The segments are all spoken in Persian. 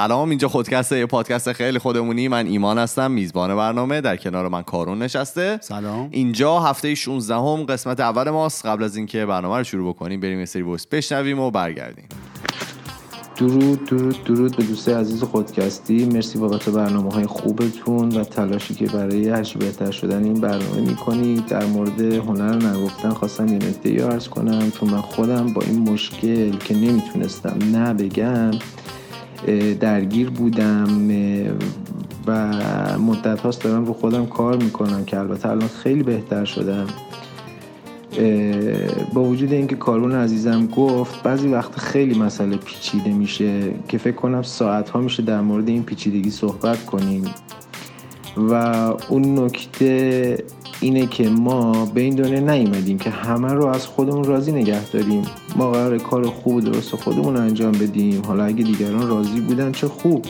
سلام اینجا خودکسته یه پادکست خیلی خودمونی. من ایمان هستم میزبان برنامه. در کنار من کارون نشسته. سلام. اینجا هفته 16 هم قسمت اول ماست. قبل از اینکه برنامه رو شروع بکنیم بریم یه سری وایس بشنویم و برگردیم. درود درود درود به دوستای عزیز خودکستی. مرسی بابت برنامه های خوبتون و تلاشی که برای هرچی بهتر شدن این برنامه می‌کنید. در مورد هنر نگفتن خواستم یه نکته ارز کنم. چون من خودم با این مشکل که نمی‌تونستم نه بگم اه، درگیر بودم و مدت هاست دارم رو خودم کار می‌کنم که البته الان خیلی بهتر شدم. با وجود اینکه کارون عزیزم گفت بعضی وقت خیلی مسئله پیچیده میشه که فکر کنم ساعت ها میشه در مورد این پیچیدگی صحبت کنیم. و اون نکته اینه که ما به این دنیا نیومدیم که همه رو از خودمون راضی نگه داریم. ما قراره کار خوب و درست خودمون رو انجام بدیم. حالا اگه دیگران راضی بودن چه خوب.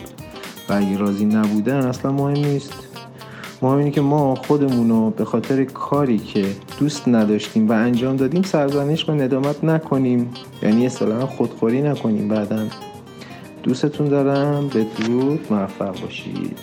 و اگه راضی نبودن اصلا مهم نیست. مهم اینه که ما خودمون رو به خاطر کاری که دوست نداشتیم و انجام دادیم سرزنش و ندامت نکنیم. یعنی اصطلاحا خودخوری نکنیم بعدا. دوستتون دارم. به درود موفق باشید.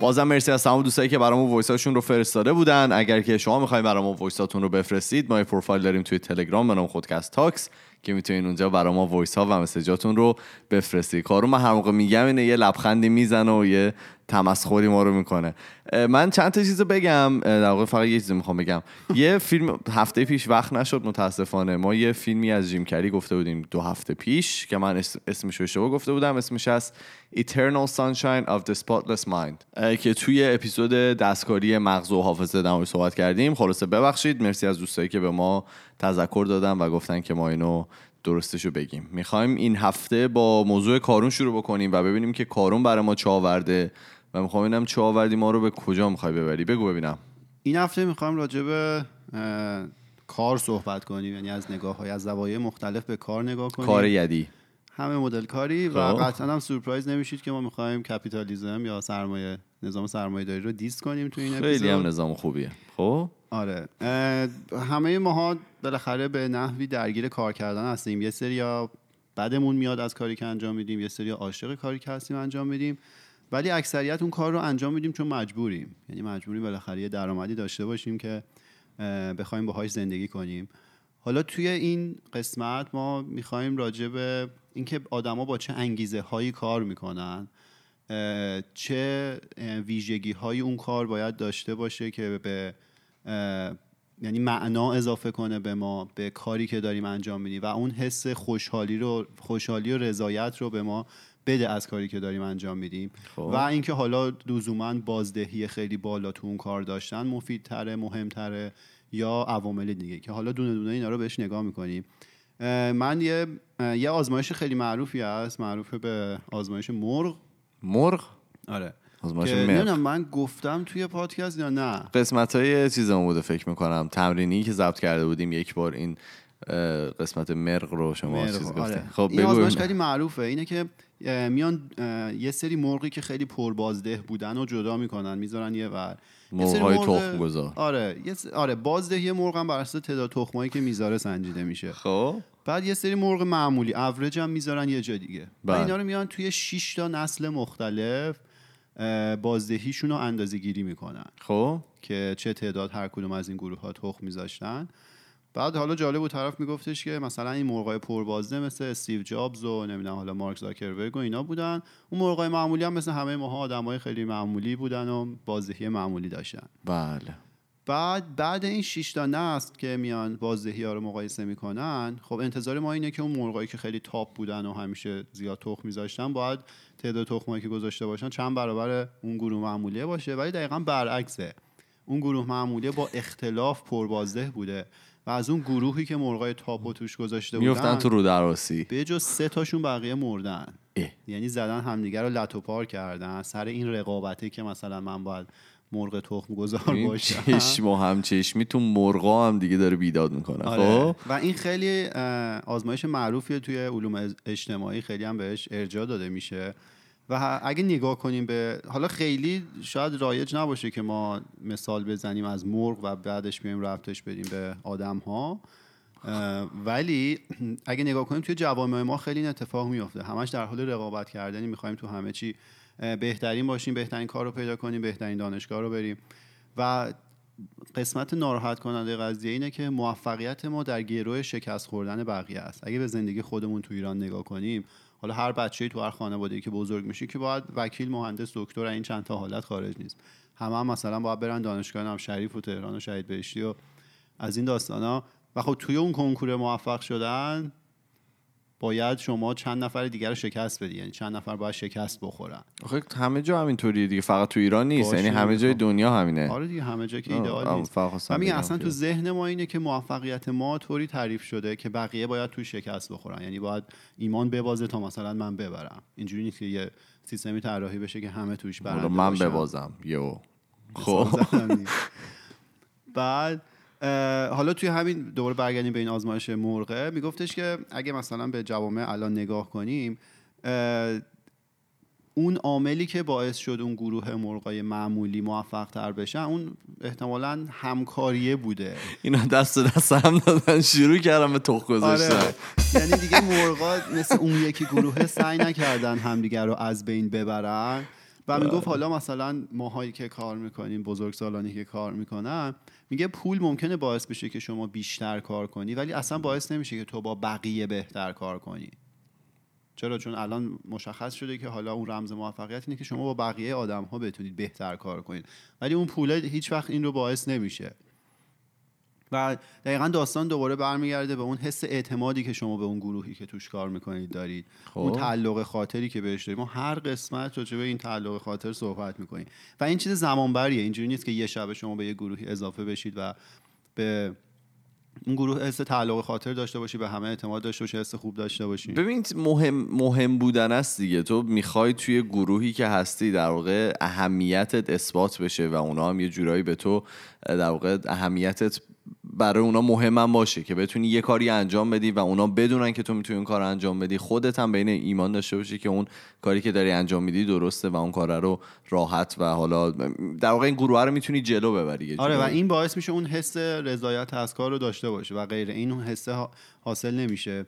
بازم مرسی از تمام دوستایی که برامون voice اشون رو فرستاده بودن. اگر که شما می‌خواین برامون voice اتون رو بفرستید ما یه پروفایل داریم توی تلگرام به نام خودکست talks که می‌تونین اونجا برای ما voice ها و message اتون رو بفرستید. کاوه من هر موقع میگم اینه یه لبخندی می‌زنه و یه تمسخری ما رو می‌کنه. من چند تا چیز بگم در واقع فقط یه چیز می‌خوام بگم. یه فیلم هفته پیش وقت نشد متاسفانه. ما یه فیلمی از جیم کری گفته بودیم دو هفته پیش که من اس- اسمش رو اشتباه گفته بودم. اسمش هست Eternal Sunshine of the Spotless Mind. که توی اپیزود دستکاری مغز و حافظه در صحبت کردیم. خلاصه ببخشید. مرسی از دوستایی که به ما تذکر دادن و گفتن که ما اینو درستش رو بگیم. می‌خوایم این هفته با موضوع کارون شروع بکنیم و ببینیم که کارون برای ما چه آورده و می‌خوام ببینم چه آوردی ما رو به کجا می‌خوای ببری. بگو ببینم. این هفته می‌خوایم راجع به کار صحبت کنیم. یعنی از نگاه های از زوایای مختلف به کار نگاه کنیم. کار یدی. همه مدل کاری و خب. قطعا هم سورپرایز نمیشید که ما می‌خوایم کپیتالیزم یا سرمایه نظام سرمایه داری رو دیست کنیم تو این خیلی هم نظام خوبیه. خب؟ آره. همه ماها بالاخره به نحوی درگیر کار کردن هستیم. یه سری بدمون میاد از کاری که انجام میدیم یه سری عاشق کاری که هستیم انجام میدیم. ولی اکثریت اون کار رو انجام میدیم چون مجبوریم. یعنی مجبوریم بالاخره یه درآمدی داشته باشیم که بخوایم باهاش زندگی کنیم. حالا توی این قسمت ما می‌خوایم راجع به اینکه آدما با چه انگیزه هایی کار می‌کنن چه ویژگی های اون کار باید داشته باشه که به یعنی معنا اضافه کنه به ما به کاری که داریم انجام میدیم و اون حس خوشحالی رو خوشحالی و رضایت رو به ما بده از کاری که داریم انجام میدیم. خب. و اینکه حالا لزوما بازدهی خیلی بالا تو اون کار داشتن مفیدتره مهمتره یا عوامل دیگه که حالا دونه دونه اینا رو بهش نگاه می‌کنیم. من یه یه آزمایش خیلی معروفی هست معروفه به آزمایش مرغ. مرغ؟ آره. آزمایش مرغ. من گفتم توی پادکست یا نه؟ قسمت های چیزمون بوده فکر می‌کنم. تمرینی که ضبط کرده بودیم یک بار این قسمت مرغ رو شما مرغ، چیز آره. گفتین. خب این آزمایش. خیلی معروفه. اینه که میان یه سری مرغی که خیلی پربازده بودن و جدا می‌کنن می‌ذارن یه ور. یه سری مرغ‌های مرغ- تخم گذار. آره یه س- آره بازدهی مرغ هم بر اساس تعداد تخمایی که می‌ذاره سنجیده میشه. خب. بعد یه سری مرغ معمولی اوریج هم می‌ذارن یه جا دیگه. و بله. اینا رو میان توی 6 تا نسل مختلف بازدهیشون رو اندازه گیری می‌کنن. خب. که چه تعداد هر کدوم از این گروه ها تخم میذاشتن. بعد حالا جالب بود طرف میگفتش که مثلا این مرغای پربازده مثل استیو جابز و نمی‌دونم حالا مارک زاکربرگ و اینا بودن. اون مرغای معمولی هم مثل همه ماها آدمای خیلی معمولی بودن و بازدهی معمولی داشتن. بله. بعد بعد این 6 تا نسل که میان بازدهی ها رو مقایسه می‌کنن خب انتظار ما اینه که اون مرغایی که خیلی تاپ بودن و همیشه زیاد تخم میذاشتن باید تعداد تخمایی که گذاشته باشن چند برابر اون گروه معمولیه باشه. ولی دقیقا برعکسه. اون گروه معمولیه با اختلاف پربازده بوده. و از اون گروهی که مرغای تاپ و توش گذاشته میفتن بودن تو رو دراسی به جز سه تاشون بقیه مردن. اه. یعنی زدن همدیگه رو لط و پار کردن. سر این رقابتی که مثلا من باید مرغ تخم گذار باشم. چشم و همچشمی تو مرغا هم دیگه داره بیداد می‌کنه آره. خب؟ و این خیلی آزمایش معروفیه توی علوم اجتماعی. خیلی هم بهش ارجاع داده میشه. و اگه نگاه کنیم به حالا خیلی شاید رایج نباشه که ما مثال بزنیم از مرغ و بعدش بیایم رفتش بدیم به آدم ها ولی اگه نگاه کنیم توی جوامع ما خیلی این اتفاق میفته همش در حال رقابت کردنی می‌خوایم تو همه چی بهترین باشیم بهترین کار رو پیدا کنیم بهترین دانشگاه رو بریم. و قسمت ناراحت کننده قضیه اینه که موفقیت ما در گروه شکست خوردن بقیه است. اگه به زندگی خودمون تو ایران نگاه کنیم حالا هر بچه‌ای تو هر خانواده‌ای که بزرگ میشه که باید وکیل مهندس دکتر این چند تا حالت خارج نیست. همه هم مثلا باید برن دانشگاه هم شریف و تهران و شهید بهشتی و از این داستانا. و خب توی اون کنکور موفق شدن باید شما چند نفر دیگر رو شکست بدی. یعنی چند نفر باید شکست بخورن. آخه همه جا همینطوریه دیگه. فقط تو ایران نیست. یعنی همه جای دنیا همینه. آره دیگه همه جا که ایدئال نیست میگه اصلا تو ذهن ما اینه که موفقیت ما طوری تعریف شده که بقیه باید تو شکست بخورن. یعنی باید ایمان ببازه تا مثلا من ببرم. اینجوری نیست که یه سیستمی طراحی بشه که همه توش برنده من ببازم یو خب. بعد حالا توی همین دوباره برگردیم به این آزمایش مرغه میگفتش که اگه مثلا به جوامع الان نگاه کنیم اون عاملی که باعث شد اون گروه مرغای معمولی موفق تر بشن اون احتمالا همکاریه بوده اینا دست دست هم دادن شروع کردن به تخ گذاشتن آره. یعنی دیگه مرغا مثل اون یکی گروه سعی نکردن همدیگر رو از بین ببرن و می‌گفت. حالا مثلا ماهایی که کار می‌کنیم بزرگ سالانی که کار می‌کنن میگه پول ممکنه باعث بشه که شما بیشتر کار کنی ولی اصلا باعث نمیشه که تو با بقیه بهتر کار کنی. چرا؟ چون الان مشخص شده که حالا اون رمز موفقیت اینه که شما با بقیه آدم ها بتونید بهتر کار کنید. ولی اون پوله هیچ وقت این رو باعث نمیشه. و دقیقا داستان دوباره برمیگرده به اون حس اعتمادی که شما به اون گروهی که توش کار می‌کنید دارید. خب. اون تعلق خاطری که بهش دارید. ما هر قسمت راجع به این تعلق خاطر صحبت می‌کنیم. و این چیز زمانبریه. اینجوری نیست که یه شب شما به یه گروهی اضافه بشید و به اون گروه حس تعلق خاطر داشته باشی به همه اعتماد داشته باشی حس خوب داشته باشی. ببین مهم مهم بودن است دیگه. تو می‌خوای توی گروهی که هستی در واقع اهمیتت اثبات بشه و اونا هم یه جورایی به تو در واقع اهمیتت برای اونا مهمم باشه که بتونی یه کاری انجام بدی و اونا بدونن که تو می‌تونی اون کار انجام بدی. خودت هم بین ایمان داشته باشی که اون کاری که داری انجام میدی درسته و اون کار رو راحت و حالا در واقع این گروه رو می‌تونی جلو ببری آره و این باعث میشه اون حس رضایت از کار رو داشته باشه و غیر این اون حس حاصل نمیشه.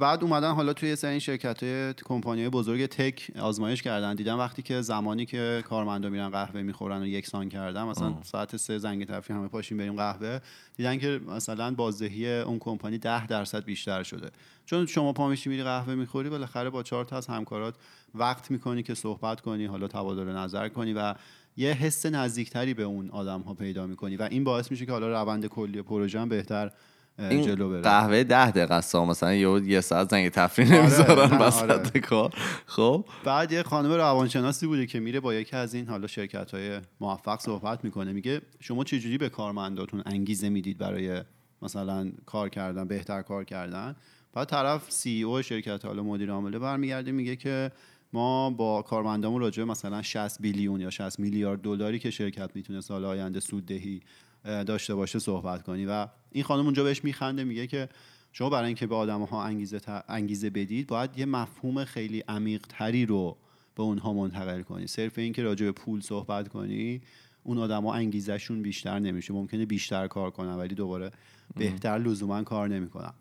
بعد اومدن حالا توی این شرکت های کمپانی بزرگ تک آزمایش کردن. دیدن وقتی که زمانی که کارمندا میرن قهوه می‌خورن و یکسان کردن مثلا ساعت سه زنگ تفریح همه پاشیم بریم قهوه. دیدن که مثلا بازدهی اون کمپانی ده درصد بیشتر شده. چون شما پا میشی میری قهوه می‌خوری بالاخره با چهار تا از همکارات وقت می‌کنی که صحبت کنی حالا تبادل نظر کنی و یه حس نزدیکتری به اون آدم ها پیدا می‌کنی. و این باعث میشه که حالا روند کلی پروژه بهتر این جلو بره. قهوه ده دقیقه است مثلا یه یه ساعت زنگ تفریح آره، نمی‌ذارن وسط آره. کار. خب. بعد یه خانم روانشناسی بوده که میره با یکی از این حالا شرکت های موفق صحبت می‌کنه. میگه شما چجوری به کارمنداتون انگیزه می‌دید برای مثلا کار کردن بهتر کار کردن؟ بعد طرف سی او شرکت حالا مدیر عامله برمیگرده میگه که ما با کارمندامون راجع مثلا 60 بیلیون یا 60 میلیارد دلاری که شرکت می‌تونه سال آینده سوددهی داشته باشه صحبت کنی. و این خانم اونجا بهش میخنده میگه که شما برای اینکه به آدم ها انگیزه, انگیزه بدید باید یه مفهوم خیلی عمیق تری رو به اونها منتقل کنی. صرف اینکه راجع به پول صحبت کنی اون آدما انگیزشون بیشتر نمیشه. ممکنه بیشتر کار کنن ولی دوباره بهتر لزوما کار نمی‌کنن.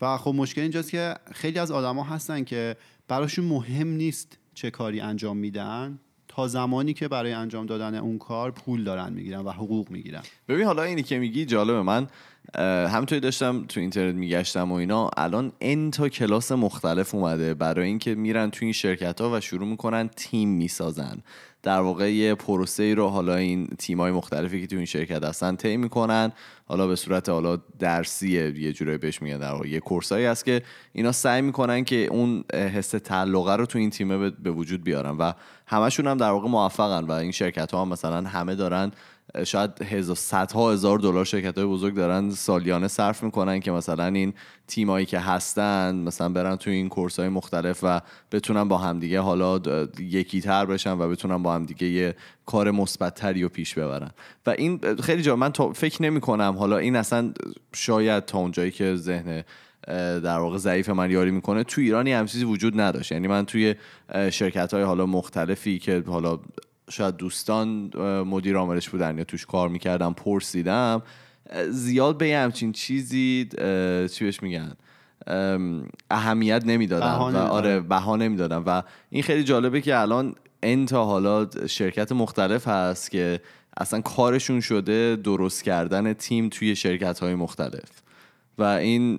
و خب مشکل اینجاست که خیلی از آدما هستن که براشون مهم نیست چه کاری انجام میدن. تا زمانی که برای انجام دادن اون کار پول دارن می‌گیرن و حقوق می‌گیرن. ببین حالا اینی که میگی جالبه. من همونطوری داشتم تو اینترنت میگشتم و اینا. الان ان تا کلاس مختلف اومده. برای اینکه میرن تو این شرکت ها و شروع می‌کنن تیم می‌سازن. در واقع یه پروسه ای رو حالا این تیمای مختلفی که تو این شرکت هستن طی می‌کنن. حالا به صورت حالا درسیه یه جورایی بهش میگن. در واقع یه کورسایی هست که اینا سعی می‌کنن که اون حس تعلقه رو تو این تیمه به وجود بیارن. و همشون هم در واقع موفقن و این شرکت ها هم مثلا همه دارن شاید هزار صدها هزار دلار شرکت های بزرگ دارن سالیانه صرف می‌کنن که مثلا این تیمایی که هستن مثلا برن تو این کورس های مختلف و بتونن با همدیگه حالا یکی تر بشن و بتونن با همدیگه یه کار مثبت تری رو پیش ببرن. و این خیلی جا من فکر نمی کنم حالا این اصلا شاید تا اونجایی که ذهن در واقع ضعیف من یاری می‌کنه تو ایرانی هم چیزی وجود نداشت. یعنی من توی شرکت های حالا مختلفی که حالا شاید دوستان مدیر عاملش بودن یا توش کار می‌کردم پرسیدم زیاد به همچین چیزی چی بهش میگن اهمیت نمی‌دادن و آره بها نمی‌دادن و این خیلی جالبه که الان انتا حالا شرکت مختلف هست که اصلا کارشون شده درست کردن تیم توی شرکت های مختلف. و این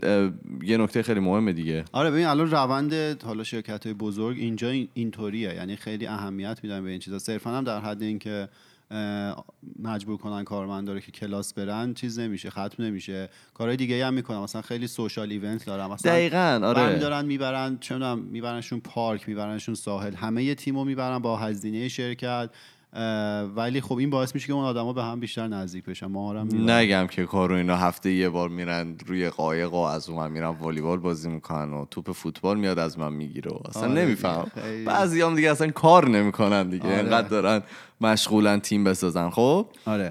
یه نکته خیلی مهمه دیگه. آره ببین الان روند حالا شرکت های بزرگ اینجا اینطوریه. یعنی خیلی اهمیت میدن به این چیزا. صرفا هم در حد اینکه مجبور کنن داره که کلاس برن چیز نمیشه ختم نمیشه. کارهای دیگه هم می‌کنن. مثلا خیلی سوشال ایونت دارن. مثلا دقیقاً آره. دارن می‌برن چه میبرنشون پارک میبرنشون ساحل. همه تیمو می‌برن با هزینه شرکت. ولی خب این باعث میشه که اون آدما به هم بیشتر نزدیک بشن. ما هم نگم که کارو اینا هفته یه بار میرن روی قایق و از اون میرن والیبال بازی می‌کنن و توپ فوتبال میاد از من می‌گیره اصلا آره نمیفهم بعضی هم دیگه اصلا کار نمی‌کنن دیگه آره. انقدر دارن مشغولن تیم بسازن خب؟ آره.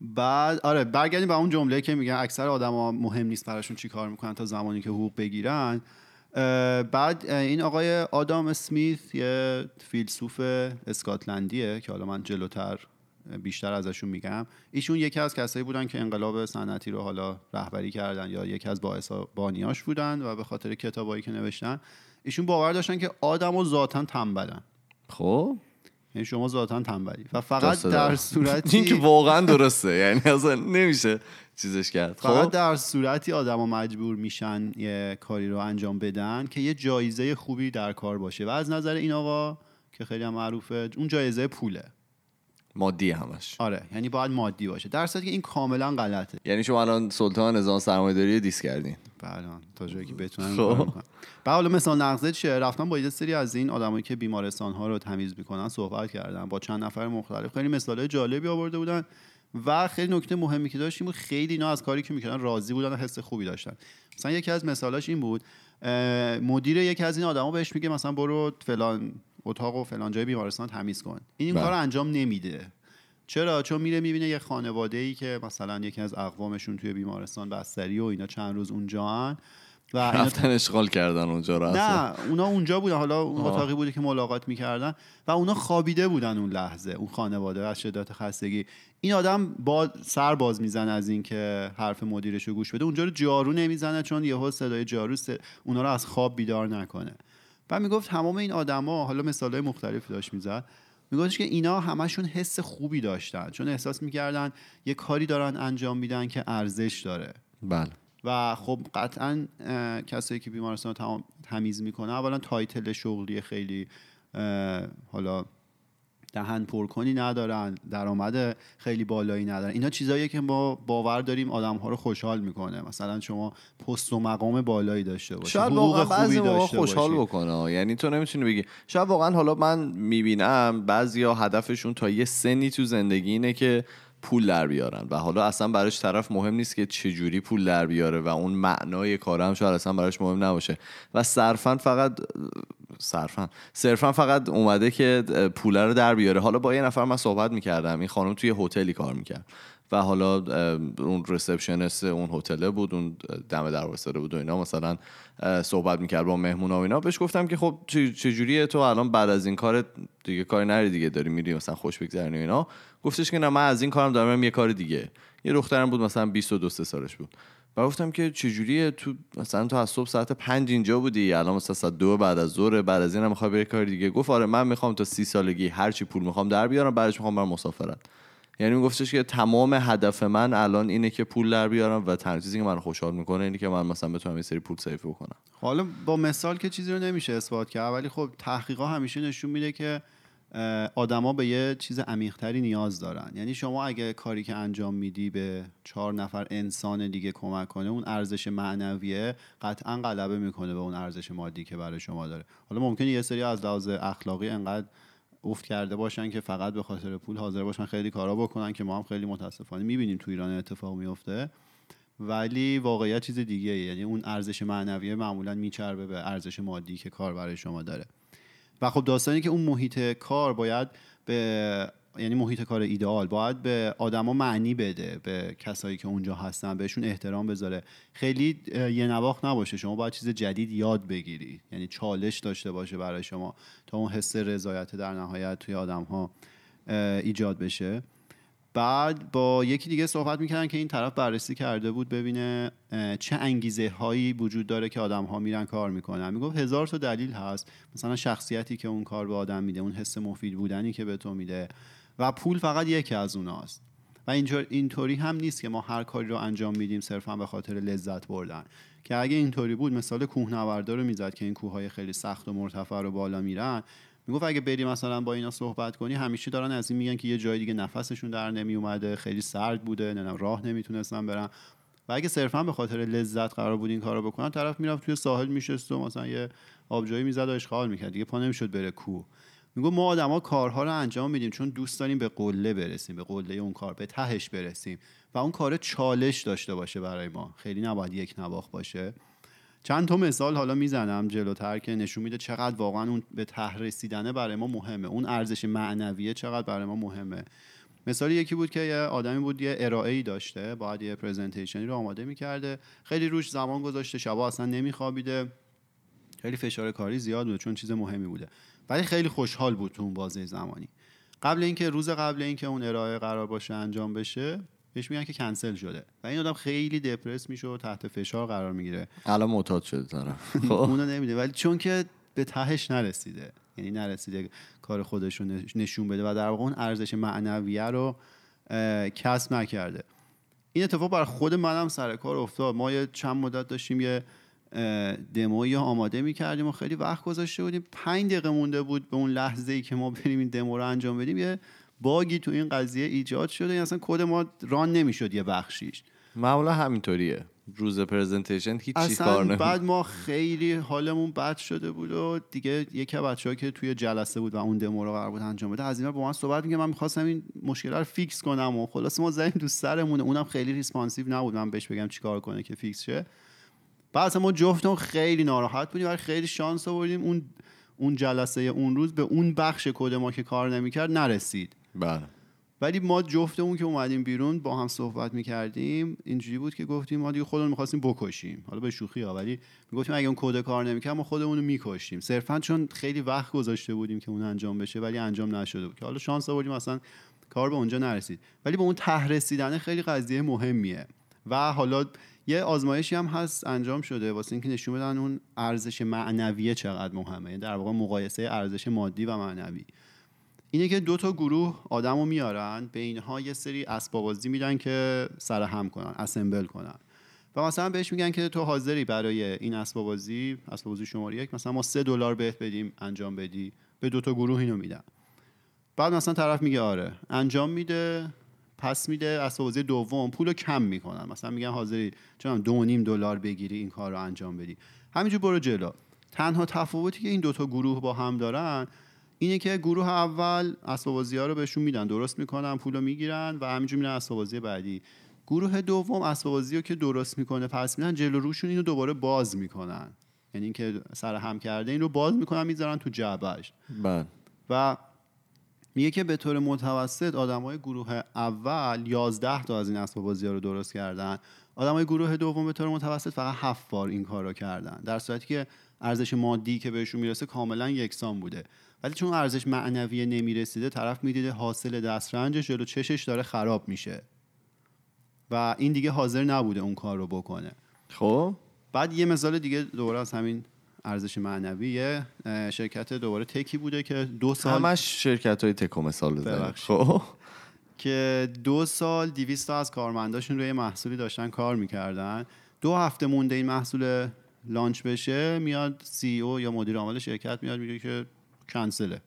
بعد آره برگردیم به اون جمله که میگن اکثر آدما مهم نیست براشون چی کار می‌کنن تا زمانی که حقوق بگیرن. بعد این آقای آدام اسمیث یه فیلسوف اسکاتلندیه که حالا من جلوتر بیشتر ازشون میگم. ایشون یکی از کسایی بودن که انقلاب صنعتی رو حالا رهبری کردن یا یکی از باعث بانیاش بودن و به خاطر کتابایی که نوشتن ایشون باور داشتن که آدم و ذاتا تنبلن. خب. یعنی شما ذاتا تنبلی. و فقط در صورتی این که واقعا درسته. یعنی اصلا نمیشه چیزش کرد. فقط خب؟ در صورتی آدما مجبور میشن یه کاری رو انجام بدن که یه جایزه خوبی در کار باشه. و از نظر این آقا که خیلی هم معروفه اون جایزه پوله. مادی همش. آره یعنی باید مادی باشه. در که این کاملا غلطه. یعنی شما الان سلطان نظام سرمایه‌داری دیس کردین. بله تا جایی که بتونن خب. بعد حالا مثال نقضه چیه؟ رفتم با یه سری از این آدمایی که بیمارستان ها رو تمیز می‌کنن صحبت کردم با چند نفر مختلف. خیلی مثال جالبی آورده بودن و خیلی نکته مهمی که داشتیم بود خیلی اینا از کاری که می‌کردن راضی بودن و حس خوبی داشتن. مثلا یکی از مثالاش این بود مدیر یکی از این آدما بهش میگه مثلا برو فلان اتاق و فلان جای بیمارستان تمیز کن. این این بله. کار انجام نمیده. چرا؟ چون میره می‌بینه یه خانواده ای که مثلا یکی از اقوامشون توی بیمارستان بستری و اینا چند روز اونجا و رفتن اشغال کردن اونجا رو نه اونا اونجا بودن. حالا اون اتاقی بوده که ملاقات می‌کردن و اونا خوابیده بودن اون لحظه اون خانواده از شدت خستگی. این آدم با سر باز می‌زنه از اینکه حرف مدیرش رو گوش بده. اونجا رو جارو نمی‌زنه چون یهو صدای جارو اونا رو از خواب بیدار نکنه. و می‌گفت تمام این آدما حالا مثالهای مختلفی داشت می‌زد. میگفتش که اینا همشون حس خوبی داشتن. چون احساس می‌کردن یه کاری دارن انجام میدن که ارزش داره. بله. و خب قطعا کسایی که بیمارستان رو تمیز می‌کنه اولا تایتل شغلی خیلی حالا دهن پرکنی ندارن درآمد خیلی بالایی ندارن. اینا چیزاییه که ما باور داریم آدم ها رو خوشحال می‌کنه. مثلا شما پست و مقام بالایی داشته باشی شاید واقعا بعضی موقع خوشحال بکنه. یعنی تو نمی‌تونی بگی. شاید واقعا حالا من می‌بینم بعضیا هدفشون تا یه سنی تو زندگی اینه که پول در بیارن. و حالا اصلا براش طرف مهم نیست که چه جوری پول در بیاره و اون معنای کار هم شاید اصلا براش مهم نباشه. و صرفا فقط صرفا صرفا فقط اومده که پول رو در بیاره. حالا با یه نفر من صحبت می‌کردم. این خانم توی هتلی کار می‌کرد. و حالا اون receptionist اون هتل بود اون دم در بود و اینا. مثلا صحبت می‌کرد با مهمونا و اینا. بهش گفتم که خب چجوریه تو الان بعد از این کار دیگه کاری نری دیگه. داری میری مثلا خوش بگذرنی اینا. گفتش که نه من از این کارم دارم یه کار دیگه. یه دخترم بود مثلا 22 سالش بود. و گفتم که چجوریه تو مثلا تو از صبح ساعت پنج اینجا بودی. الان مثلا ساعت دو بعد از ظهر بعد از اینم می‌خوای بری کار دیگه. گفت آره من می‌خوام تا سی سالگی هر چی پول می‌خوام در بیارم. بعدش می‌خوام برم مسافرت. یعنی میگفتش که تمام هدف من الان اینه که پول در بیارم و تنها چیزی که من خوشحال می‌کنه اینه که من مثلا بتونم یه سری پول سیف بکنم. حالا با مثال که چیزی رو نمیشه اثبات کرد ولی خب تحقیقات همیشه نشون میده که آدما به یه چیز عمیقتری نیاز دارن. یعنی شما اگه کاری که انجام میدی به چهار نفر انسان دیگه کمک کنه اون ارزش معنویه قطعا غلبه می‌کنه به اون ارزش مادی که برای شما داره. حالا ممکنه یه سری از لحاظ اخلاقی انقدر افت کرده باشن که فقط به خاطر پول حاضر باشن خیلی کارا بکنن که ما هم خیلی متاسفانه می‌بینیم تو ایران اتفاق میفته ولی واقعیت چیز دیگه یعنی اون ارزش معنویه معمولا میچربه به ارزش مادی که کار برای شما داره. و خب داستانی که اون محیط کار باید به یعنی محیط کار ایدئال باید به آدما معنی بده به کسایی که اونجا هستن بهشون احترام بذاره. خیلی یه نواخت نباشه. شما باید چیز جدید یاد بگیری. یعنی چالش داشته باشه برای شما تا اون حس رضایت در نهایت توی آدم ها ایجاد بشه. بعد با یکی دیگه صحبت می‌کردن که این طرف بررسی کرده بود ببینه چه انگیزه هایی وجود داره که آدم ها میرن کار می‌کنن. می‌گفت هزار تا دلیل هست. مثلا شخصیتی که اون کار به آدم میده اون حس مفید بودنی که به تو میده. و پول فقط یکی از اوناست. و اینطوری هم نیست که ما هر کاری رو انجام میدیم صرفا به خاطر لذت بردن. که اگه اینطوری بود مثال کوهنوردا رو می‌زد که این کوههای خیلی سخت و مرتفع رو بالا میرن. می‌گفت اگه بری مثلا با اینا صحبت کنی همیشه دارن از این میگن که یه جای دیگه نفسشون در نمی اومده خیلی سرد بوده نه راه نمی‌تونستن برن. و اگه صرفا به خاطر لذت قرار بود این کارو بکنن طرف می‌رفت توی ساحل میشست و مثلا یه آبجویی می‌زد و اشغال می‌کرد. دیگه پا نمی‌شد بره کوه. میگو ما آدما کارها رو انجام میدیم چون دوست داریم به قله برسیم به قله اون کار به تهش برسیم و اون کار چالش داشته باشه برای ما. خیلی نباید یک نواخ باشه. چند تا مثال حالا می‌زنم جلوتر که نشون میده چقدر واقعا اون به ته رسیدنه برای ما مهمه. اون ارزش معنویه چقدر برای ما مهمه. مثال یکی بود که یه آدمی بود یه ارائه ای داشته باید یه پرزنتیشنی رو آماده می‌کرده. خیلی روش زمان گذاشته شبا اصلا نمیخوابیده. خیلی فشار کاری زیاد بوده چون چیز مهمی بوده. ولی خیلی خوشحال بود تو اون بازه زمانی. قبل اینکه روز قبل اینکه اون ارائه قرار باشه انجام بشه بهش میگن که کنسل شده. و این آدم خیلی دپرس میشه و تحت فشار قرار می‌گیره. الان معتاد شده طرف. خب. اونو نمیده ولی چون که به تهش نرسیده. یعنی نرسیده کار خودش رو نشون بده و در واقع اون ارزش معنویه رو کسب نکرده. این اتفاق بر خود منم سر کار افتاد. ما یه چند مدت داشتیم یه دمویی آماده می‌کردیم و خیلی وقت گذاشته بودیم. پنج دقیقه مونده بود به اون لحظه ای که ما بریم این دمو رو انجام بدیم یه bug ی تو این قضیه ایجاد شده. یعنی اصلا کد ما run نمی‌شد یه بخشیش. معمولا همینطوریه. روز presentation هیچ چیز کار نمی بعد ما خیلی حالمون بد شده بود و دیگه یکی بچه که توی جلسه بود و اون دمو رو قرار بود انجام بده از اینا با من صحبت میگه من می‌خواستم این مشکل رو fix کنم و خلاصه ما زدیم تو سرمون اونم خیلی responsive نبود. من بهش بگم چیکار کنه که fix شه. بعد ما جفتمون خیلی ناراحت بودیم ولی خیلی شانس آوردیم. اون اون جلسه اون روز به اون بخش کد ما که کار نمی‌کرد نرسید. بله. ولی ما جفتمون که اومدیم بیرون با هم صحبت می‌کردیم اینجوری بود که گفتیم ما دیگه خودمون می‌خواستیم بکشیم. حالا به شوخی ها ولی می‌گفتیم اگه اون کد کار نمی‌کرد ما خودمون رو می‌کشیم صرفا چون خیلی وقت گذاشته بودیم که اون انجام بشه ولی انجام نشده بود. که حالا شانس آوردیم اصلا کار به اونجا نرسید. ولی به اون ته رسیدن خیلی قضیه مهمیه. و حالا یه آزمایشی هم هست انجام شده واسه اینکه نشون بدن اون ارزش معنویه چقدر مهمه. یعنی در واقع مقایسه ارزش مادی و معنوی. اینه که دو تا گروه آدم رو میارن به اینها یه سری اسبابازی میدن که سر هم کنن اسمبل کنن. و مثلا بهش میگن که تو حاضری برای این اسبابازی اسبابازی شماره یک مثلا ما سه دلار بهت بدیم انجام بدی. به دو تا گروه اینو میدن. بعد مثلا طرف میگه آره انجام میده. پس میده اسبابازی دوم پول رو کم می‌کنن. مثلا میگن حاضری چون دو نیم دلار بگیری این کار رو انجام بدی. همینجور برو جلو. تنها تفاوتی که این دوتا گروه با هم دارن اینه که گروه اول اسبابازی ها رو بهشون میدن. درست می‌کنن پول رو می‌گیرن و همینجور میرن اسبابازی بعدی. گروه دوم اسبابازی رو که درست می‌کنه پس میدن جلو روشون اینو دوباره باز می‌کنن. یعنی اینکه سر هم کرده این رو باز می‌کنن می‌ذارن تو جعبش بله. و میگه که به طور متوسط های گروه اول 11 تا از این اسباب بازی ها رو درست کردن. های گروه دوم به طور متوسط فقط 7 بار این کار رو کردن. در صورتی که ارزش مادی که بهشون می‌رسه کاملا یکسان بوده. ولی چون ارزش معنوی نمی‌رسیده طرف می‌دیده حاصل دسترنجش جلو چشش داره خراب میشه. و این دیگه حاضر نبوده اون کار رو بکنه. خب؟ بعد یه مثال دیگه دوباره از همین ارزش معنوی شرکت دوباره تکی بوده که دو سال همش شرکت های تکو مثال خب. که دو سال دیویست از کارمنداشون روی محصولی داشتن کار می‌کردن. دو هفته مونده این محصول لانچ بشه میاد سی او یا مدیر عامل شرکت میاد میگه که کنسله.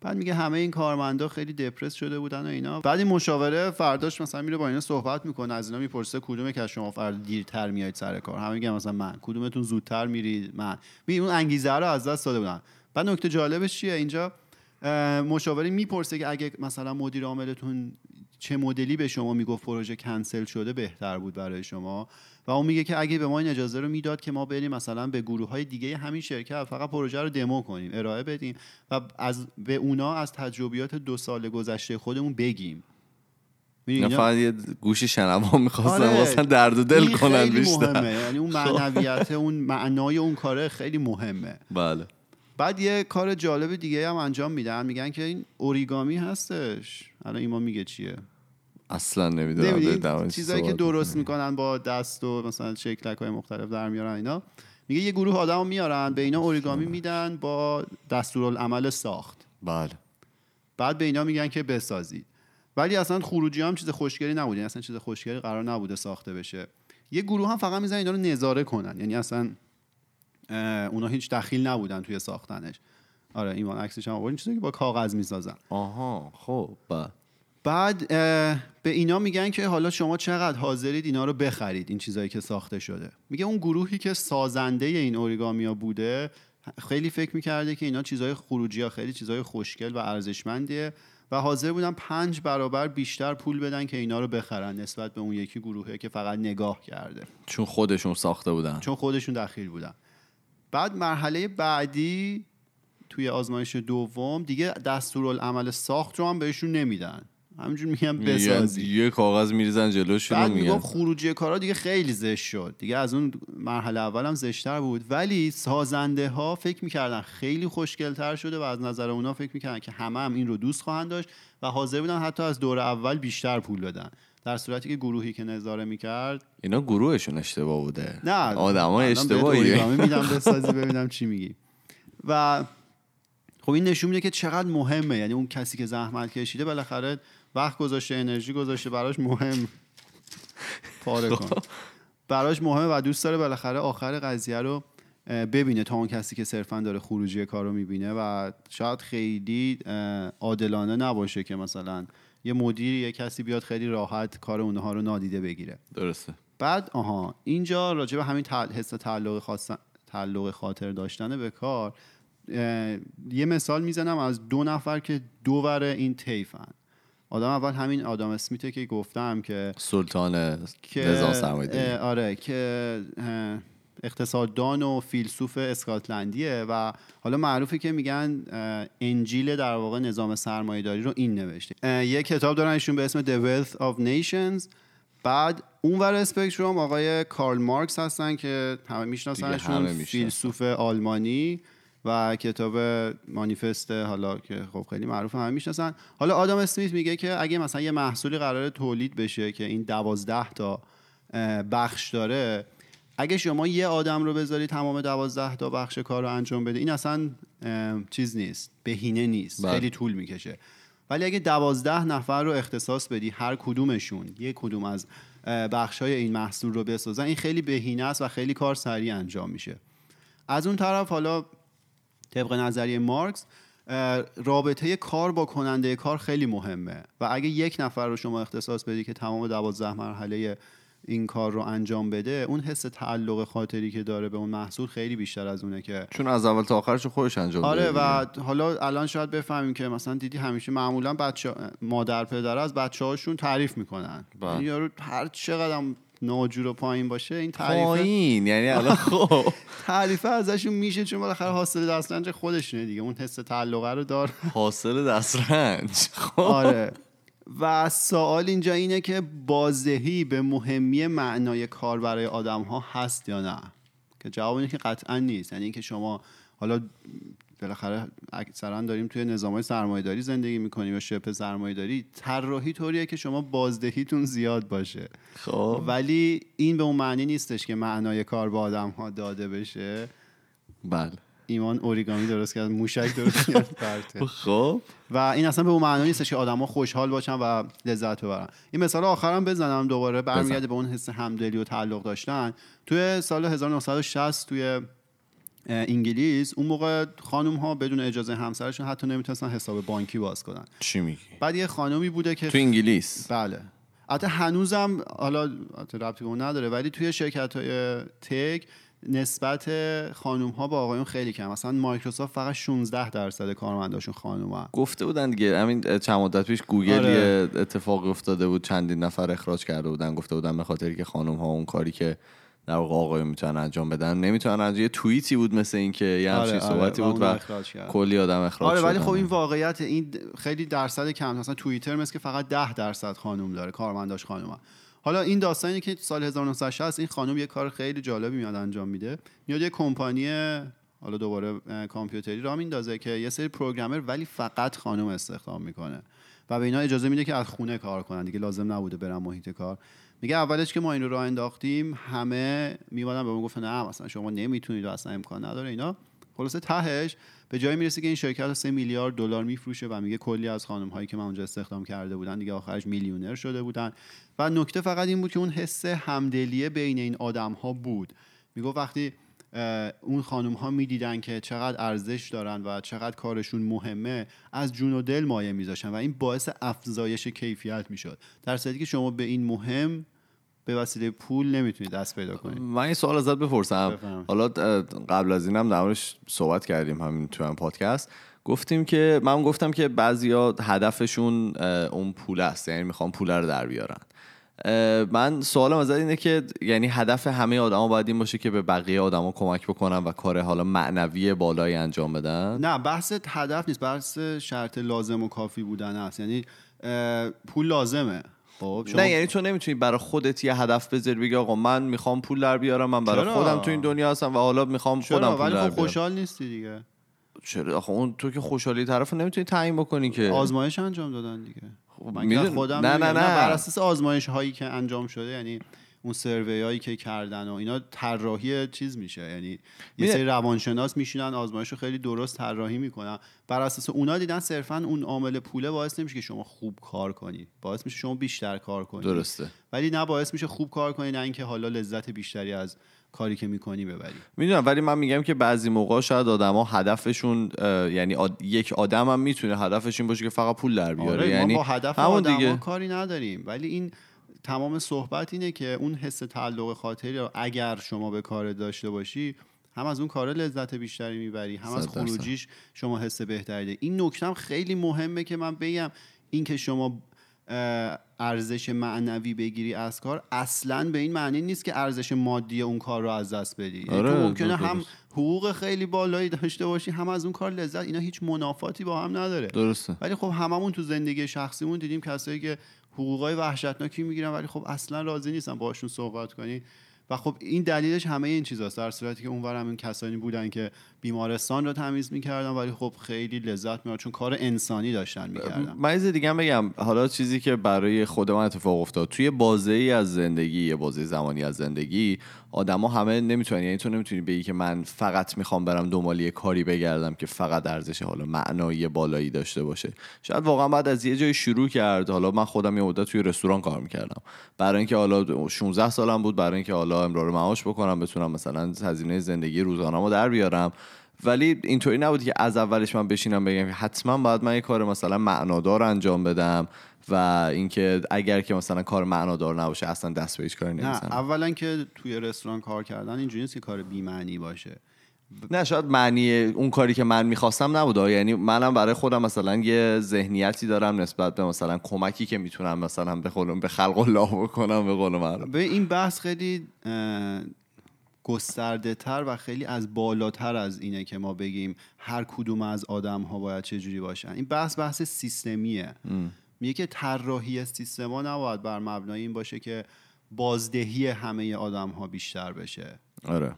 بعد میگه همه این کارمندا خیلی دپرس شده بودن و اینا. بعد این مشاوره فرداش مثلا میره با اینا صحبت می‌کنه. از اینا می‌پرسه کدومه که شما فردا دیرتر میایید سر کار. همه میگن مثلا من. کدومتون زودتر میرید؟ من. می اون انگیزه رو از دست داده بودن. بعد نکته جالبش چیه اینجا؟ مشاوری می‌پرسه که اگه مثلا مدیر عاملتون چه مدلی به شما می‌گفت پروژه کنسل شده بهتر بود برای شما؟ و اون میگه که اگه به ما این اجازه رو می‌داد که ما بریم مثلا به گروه های دیگه همین شرکت فقط پروژه رو دمو کنیم ارائه بدیم و از به اونا از تجربیات دو سال گذشته خودمون بگیم. نه فقط یه گوشی شنوا می‌خواستن آره. واسه درد و دل کنن بیشتر. یعنی اون معنویت اون معنای اون کاره خیلی مهمه. بله. بعد یه کار جالب دیگه هم انجام میدن. میگن که این اوریگامی هستش. الان ایمان میگه چیه؟ اصلا نمی‌دونم چیزایی که درست. می‌کنن با دست و مثلا شکلک های مختلف در میارن اینا. میگه یه گروه آدم میارن به اینا اوریگامی میدن با دستورالعمل ساخت. بله. بعد به اینا میگن که بسازید. ولی اصلا خروجی هم چیز خوشگلی نبود یعنی اصلا چیز خوشگلی قرار نبوده ساخته بشه. یه گروه هم فقط می‌زنن اینا رو نظاره کنن یعنی اصلا اونا هیچ دخیل نبودن توی ساختنش. آره ایمان عکسش هم آوردین چیزی که با کاغذ می‌سازن. آها خب بله. بعد به اینا میگن که حالا شما چقدر حاضرید اینا رو بخرید این چیزایی که ساخته شده. میگه اون گروهی که سازنده این اوریگامیا بوده خیلی فکر می‌کرده که اینا چیزای خروجی ها خیلی چیزای خوشگل و ارزشمندیه و حاضر بودن پنج برابر بیشتر پول بدن که اینا رو بخرن نسبت به اون یکی گروهه که فقط نگاه کرده. چون خودشون ساخته بودن. چون خودشون دخیل بودن. بعد مرحله بعدی توی آزمایش دوم دیگه دستورالعمل ساخت رو هم بهشون نمیدن. همینجور میگن بسازی. یه کاغذ میریزن جلوشون بعد می‌گفت خروجی کارا دیگه خیلی زشت شد. دیگه از اون مرحله اول هم زشتر بود. ولی سازنده ها فکر می‌کردن خیلی خوشگلتر شده و از نظر اونا فکر می‌کردن که همه هم این رو دوست خواهند داشت و حاضر بودن حتی از دور اول بیشتر پول بدن. در صورتی که گروهی که نظاره می‌کرد اینا گروهشون اشتباه بوده. نه آدمای اشتباهی میدم بسازی ببینم چی میگی. و خب این نشون میده که چقدر مهمه. یعنی اون کسی که زحمت کشیده بالاخره وقت گذاشته انرژی گذاشته براش مهم. پاره کن. براش مهمه و دوست داره بالاخره آخر قضیه رو ببینه تا اون کسی که صرفا داره خروجی کار رو می‌بینه و شاید خیلی عادلانه نباشه که مثلا یه مدیر یه کسی بیاد خیلی راحت کار اونها رو نادیده بگیره. درسته. بعد آها اینجا راجع به همین حس تعلق خاص تعلق خاطر داشتن به کار یه مثال می‌زنم از دو نفر که دوور این طیفن. آدم اول همین آدم اسمیته که گفتم که سلطان که نظام سرمایه‌داری اه، آره که اقتصاددان و فیلسوف اسکاتلندیه و حالا معروفه که میگن انجیل در واقع نظام سرمایه‌داری رو این نوشته. یه کتاب دارن ایشون به اسم The Wealth of Nations. بعد اونور اسپکتروم آقای کارل مارکس هستن که همه میشناسنشون. فیلسوف آلمانی. و کتاب مانیفست حالا که خب خیلی معروف همه می‌شناسن. حالا آدم اسمیت میگه که اگه مثلا یه محصولی قرار تولید بشه که این دوازده تا بخش داره اگه شما یه آدم رو بذاری تمام دوازده تا بخش کار رو انجام بده این اصلا چیز نیست بهینه نیست بله. خیلی طول می‌کشه. ولی اگه دوازده نفر رو اختصاص بدی هر کدومشون یک کدوم از بخش های این محصول رو بسازن این خیلی بهینه است و خیلی کار سریع انجام میشه. از اون طرف حالا طبق نظریه مارکس رابطه کار با کننده کار خیلی مهمه و اگه یک نفر رو شما اختصاص بدی که تمام دوازده مرحله این کار رو انجام بده اون حس تعلق خاطری که داره به اون محصول خیلی بیشتر از اونه که چون از اول تا آخرش خودش انجام آره و. حالا الان شاید بفهمیم که مثلا دیدی همیشه معمولا بچه مادر پدر از بچه هاشون تعریف می‌کنن بله. یارو هر چقدر ناجور و پایین باشه این تعریف پایین یعنی الان خب. تعریفه ازشون میشه چون بالاخره حاصل دسترنج خودشونه دیگه اون حس تعلقه رو دار حاصل دسترنج خب. آره. و سوال اینجا اینه که بازدهی به مهمی معنای کار برای آدم ها هست یا نه؟ که جواب اینه که قطعا نیست. یعنی اینکه شما حالا بالاخره اکثرا داریم توی نظام های سرمایه داری زندگی می‌کنیم یا شبه سرمایه داری طراحی طوریه که شما بازدهیتون زیاد باشه. خب. ولی این به اون معنی نیستش که معنای کار به آدم ها داده بشه. بله. ایمان اوریگامی درست کرد موشک درست کرد پرته. خب. و این اصلا به اون معنا نیستش که آدما خوشحال باشن و لذت ببرن. این مثال آخرم بزنم دوباره برمیگرده به اون حس همدلی و تعلق داشتن. توی سال 1960 توی انگلیس اون موقع خانم ها بدون اجازه همسرشون حتی نمی‌تونستن حساب بانکی باز کنن. چی میگی؟ بعد یه خانمی بوده که تو انگلیس؟ بله. حتی هنوزم حالا ربطی به اون نداره ولی توی شرکت های تک نسبت خانوم ها با آقایون خیلی کم مثلا مایکروسافت فقط 16 درصد کارمنداشون خانوم ها. گفته بودن دیگه همین چند مدت پیش گوگل آره. یه اتفاق افتاده بود چندین نفر اخراج کرده بودن. گفته بودن به خاطری که خانم ها اون کاری که در واقع آقایون می‌تونن انجام بدن. نمی‌تونن انجام یه توییتی بود مثل این که یه همچین آره، آره، صحبتی بود و. کلی آدم اخراج آره ولی. خب این واقعیت این خیلی درصد کم مثلا توییتر مثل که فقط 10 درصد خانم داره کارمنداش خانم حالا این داستانی که سال 1960 این خانم یه کار خیلی جالبی میاد انجام میده. میاد یه کمپانی حالا دوباره کامپیوتری را میندازه که یه سری پروگرامر ولی فقط خانم استخدام می‌کنه. و به اینا اجازه میده که از خونه کار کنن. دیگه لازم نبوده برن محیط کار. میگه اولش که ما این رو راه انداختیم همه میومدن به ما گفتن نه مثلا شما نمی‌تونید و اصلا امکان نداره اینا. خلاصه تهش به جایی می‌رسه که این شرکت 3 میلیارد دلار میفروشه و میگه کلی از خانم هایی که من اونجا استخدام کرده بودن دیگه آخرش میلیونر شده بودن. و نکته فقط این بود که اون حس همدلیه بین این آدم ها بود. میگه وقتی اون خانم ها می‌دیدن که چقدر ارزش دارن و چقدر کارشون مهمه از جون و دل مایه میذاشن و این باعث افزایش کیفیت می‌شد. در صورتی که شما به این مهم به وسیله پول نمی‌تونید دست پیدا کنید. من این سوال ازت بپرسم. حالا قبل از اینم در موردش صحبت کردیم همین تو هم پادکست. گفتیم که من گفتم که بعضیا هدفشون اون پول است یعنی می‌خوان پول رو در بیارن. من سوالم ازت اینه که یعنی هدف همه آدما باید این باشه که به بقیه آدما کمک بکنن و کار حالا معنوی بالایی انجام بدن؟ نه بحث هدف نیست بحث شرط لازم و کافی بودن است. یعنی پول لازمه. خب شما نه یعنی تو نمی‌تونی برای خودت یه هدف بذاری بگی آقا من می‌خوام پول در بیارم من برای چرا؟ خودم تو این دنیا هستم و حالا می‌خوام خودم پول ولی در خب خوشحال نیستی دیگه. چرا؟ آخه اون تو که خوشحالی طرف نمی‌تونی تعیین بکنی که. آزمایش انجام دادن دیگه. من که میدون- خودم نه،. نه، نه. بر اساس آزمایش هایی که انجام شده یعنی اون سروی هایی که کردن و اینا طراحی چیز میشه. یعنی یه سری روانشناس میشینن آزمایش رو خیلی درست طراحی می‌کنن. بر اساس اونا دیدن صرفا اون عامل پوله باعث نمیشه که شما خوب کار کنی. باعث میشه شما بیشتر کار کنی. درسته. ولی نه باعث میشه خوب کار کنی نه اینکه حالا لذت بیشتری از کاری که می‌کنی ببری. می‌دونم ولی من میگم که بعضی موقع شاید آدما هدفشون یعنی آد- یک آدم هم می‌تونه هدفش این باشه که فقط پول در بیاره. آره یعنی ما با هدف همون دیگه. کاری نداریم. ولی این تمام صحبت اینه که اون حس تعلق خاطری رو اگر شما به کار داشته باشی هم از اون کار لذت بیشتری می‌بری هم از. خروجیش شما حس بهتری داری این نکته خیلی مهمه که من بگم. این که شما ارزش معنوی بگیری از کار اصلا به این معنی نیست که ارزش مادی اون کار رو از دست بدی. یعنی آره، تو ممکنه درست. هم حقوق خیلی بالایی داشته باشی هم از اون کار لذت اینا هیچ منافاتی با هم نداره. درسته. ولی خب هممون تو زندگی شخصیمون دیدیم کسایی که حقوقای وحشتناکی می‌گیرن ولی خب اصلا راضی نیستن باشون صحبت کنی. و خب این دلیلش همه این چیزاست. در صورتی که اونور هم کسانی بودن که بیمارستان رو تمیز می‌کردن ولی خب خیلی لذت میبردن چون کار انسانی داشتن می‌کردن. من چیز دیگه بگم. حالا چیزی که برای خود من اتفاق افتاد توی بازه ای از زندگی یه بازه زمانی از زندگی آدما همه نمی‌تونن یعنی تو نمی‌تونی بگی که من فقط می‌خوام برم دنبال یه کاری بگردم که فقط ارزش حالا معنایی بالایی داشته باشه. شاید واقعا بعد از یه جای شروع کرد. حالا من خودم یه مدت توی رستوران کار می‌کردم. برای اینکه حالا 16 سالم بود برای اینکه حالا امرار معاش بکنم بتونم مثلا هزینه زندگی روزانه‌مو در بیارم. ولی اینطوری نبود که از اولش من بشینم بگم حتما باید من یه کار مثلا معنادار انجام بدم. و اینکه اگر که مثلا کار معنادار نباشه اصلا دست به هیچ کاری نه نمی‌زنم اولا که توی رستوران کار کردن اینجوری نیست که کار بی‌معنی باشه. نه شاید معنی اون کاری که من می‌خواستم نبوده یعنی منم برای خودم مثلا یه ذهنیتی دارم نسبت به مثلا کمکی که می‌تونم مثلا به خودم به خلق الله بکنم به قول من به این بحث خیلی گسترده تر و خیلی از بالاتر از اینه که ما بگیم هر کدوم از آدم ها باید چه جوری باشن. این بحث بحث سیستمیه. میگه که طراحی سیستما نباید بر مبنای این باشه که بازدهی همه آدم ها بیشتر بشه. آره.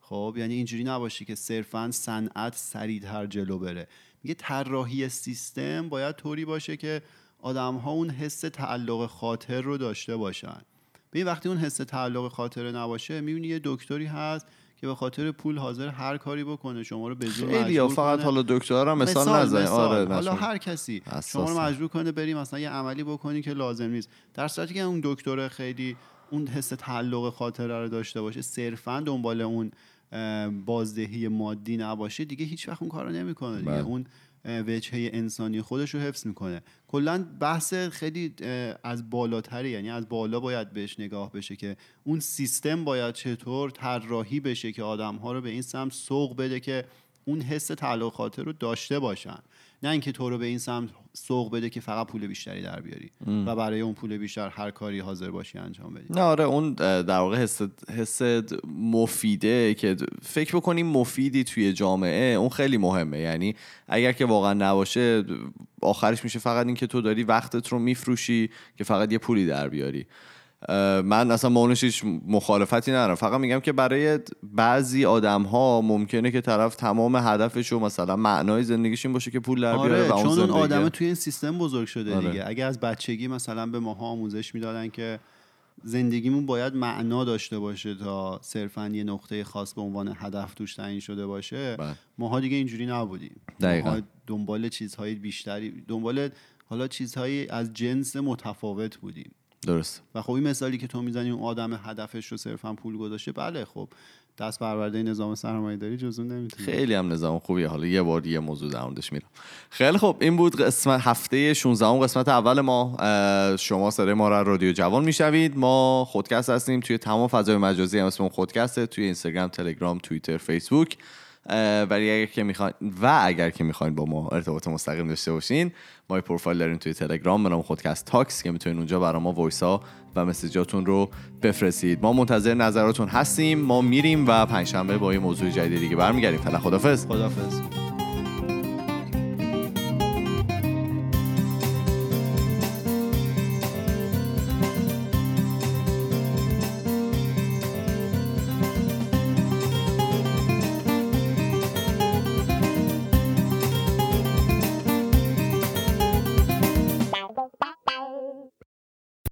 خب یعنی اینجوری نباشه که صرفا صنعت سریعتر جلو بره. میگه طراحی سیستم باید طوری باشه که آدم ها اون حس تعلق خاطر رو داشته باشن. به وقتی اون حس تعلق خاطره نباشه می‌بینی یه دکتری هست که به خاطر پول حاضر هر کاری بکنه شما رو به زور مجبور فقط کنه. حالا دکتر هم مثال, مثال. آره حالا نشون. هر کسی. شما رو مجبور کنه بری مثلا یه عملی بکنی که لازم نیست در صورتی که اون دکتر خیلی اون حس تعلق خاطره رو داشته باشه صرفا دنبال اون بازدهی مادی نباشه دیگه هیچ وقت اون کارو نمی‌کنه دیگه بله. اون وجهه انسانی خودش رو حفظ می‌کنه. کلا بحث خیلی از بالاتری یعنی از بالا باید بهش نگاه بشه که اون سیستم باید چطور طراحی بشه که آدم ها رو به این سمت سوق بده که اون حس تعلق خاطر رو داشته باشن. نه اینکه تو رو به این سمت سوق بده که فقط پول بیشتری در بیاری و برای اون پول بیشتر هر کاری حاضر باشی انجام بدی. نه آره اون در واقع حس, حس مفیده که فکر بکنیم مفیدی توی جامعه اون خیلی مهمه. یعنی اگر که واقعا نباشه آخرش میشه فقط این که تو داری وقتت رو میفروشی که فقط یه پولی در بیاری. من اصلا با اونش هیچ مخالفتی ندارم فقط میگم که برای بعضی آدم ها ممکنه که طرف تمام هدفش و مثلا معنای زندگیش این باشه که پول در بیاره آره و اون چون اون آدم توی این سیستم بزرگ شده آره. دیگه اگه از بچگی مثلا به ماها آموزش می‌دادن که زندگیمون باید معنا داشته باشه تا صرفا یه نقطه خاص به عنوان هدف توش تعیین شده باشه بله. ماها دیگه اینجوری نبودیم دقیقاً. ماها دنبال چیزهای بیشتری دنبال حالا چیزهایی از جنس متفاوت بودیم درست و خب این مثالی که تو می‌زنی اون آدم هدفش رو صرفا پول گذاشته بله خب دست پرورده نظام سرمایه داری جزو نمی‌تونه خیلی هم نظام خوبیه. حالا یه بار یه موضوع در موردش میرم. خیلی خب این بود قسمت هفته 16 قسمت اول ما. شما صدای ما رو از رادیو جوان می‌شنوید ما خودکست هستیم توی تمام فضای مجازی هم اسممون خودکسته توی اینستاگرام تلگرام توییتر فیسبوک. ولی اگر که می‌خواین و اگر که می‌خواین با ما ارتباط مستقیم داشته باشین ما یه پروفایل داریم توی تلگرام به نام خودکست talks که می‌تونین اونجا برای ما voice ها و message اتون رو بفرستید. ما منتظر نظراتون هستیم ما میریم و پنجشنبه با یه موضوع جدید دیگه برمیگردیم. فعلا خدافظ خدافظ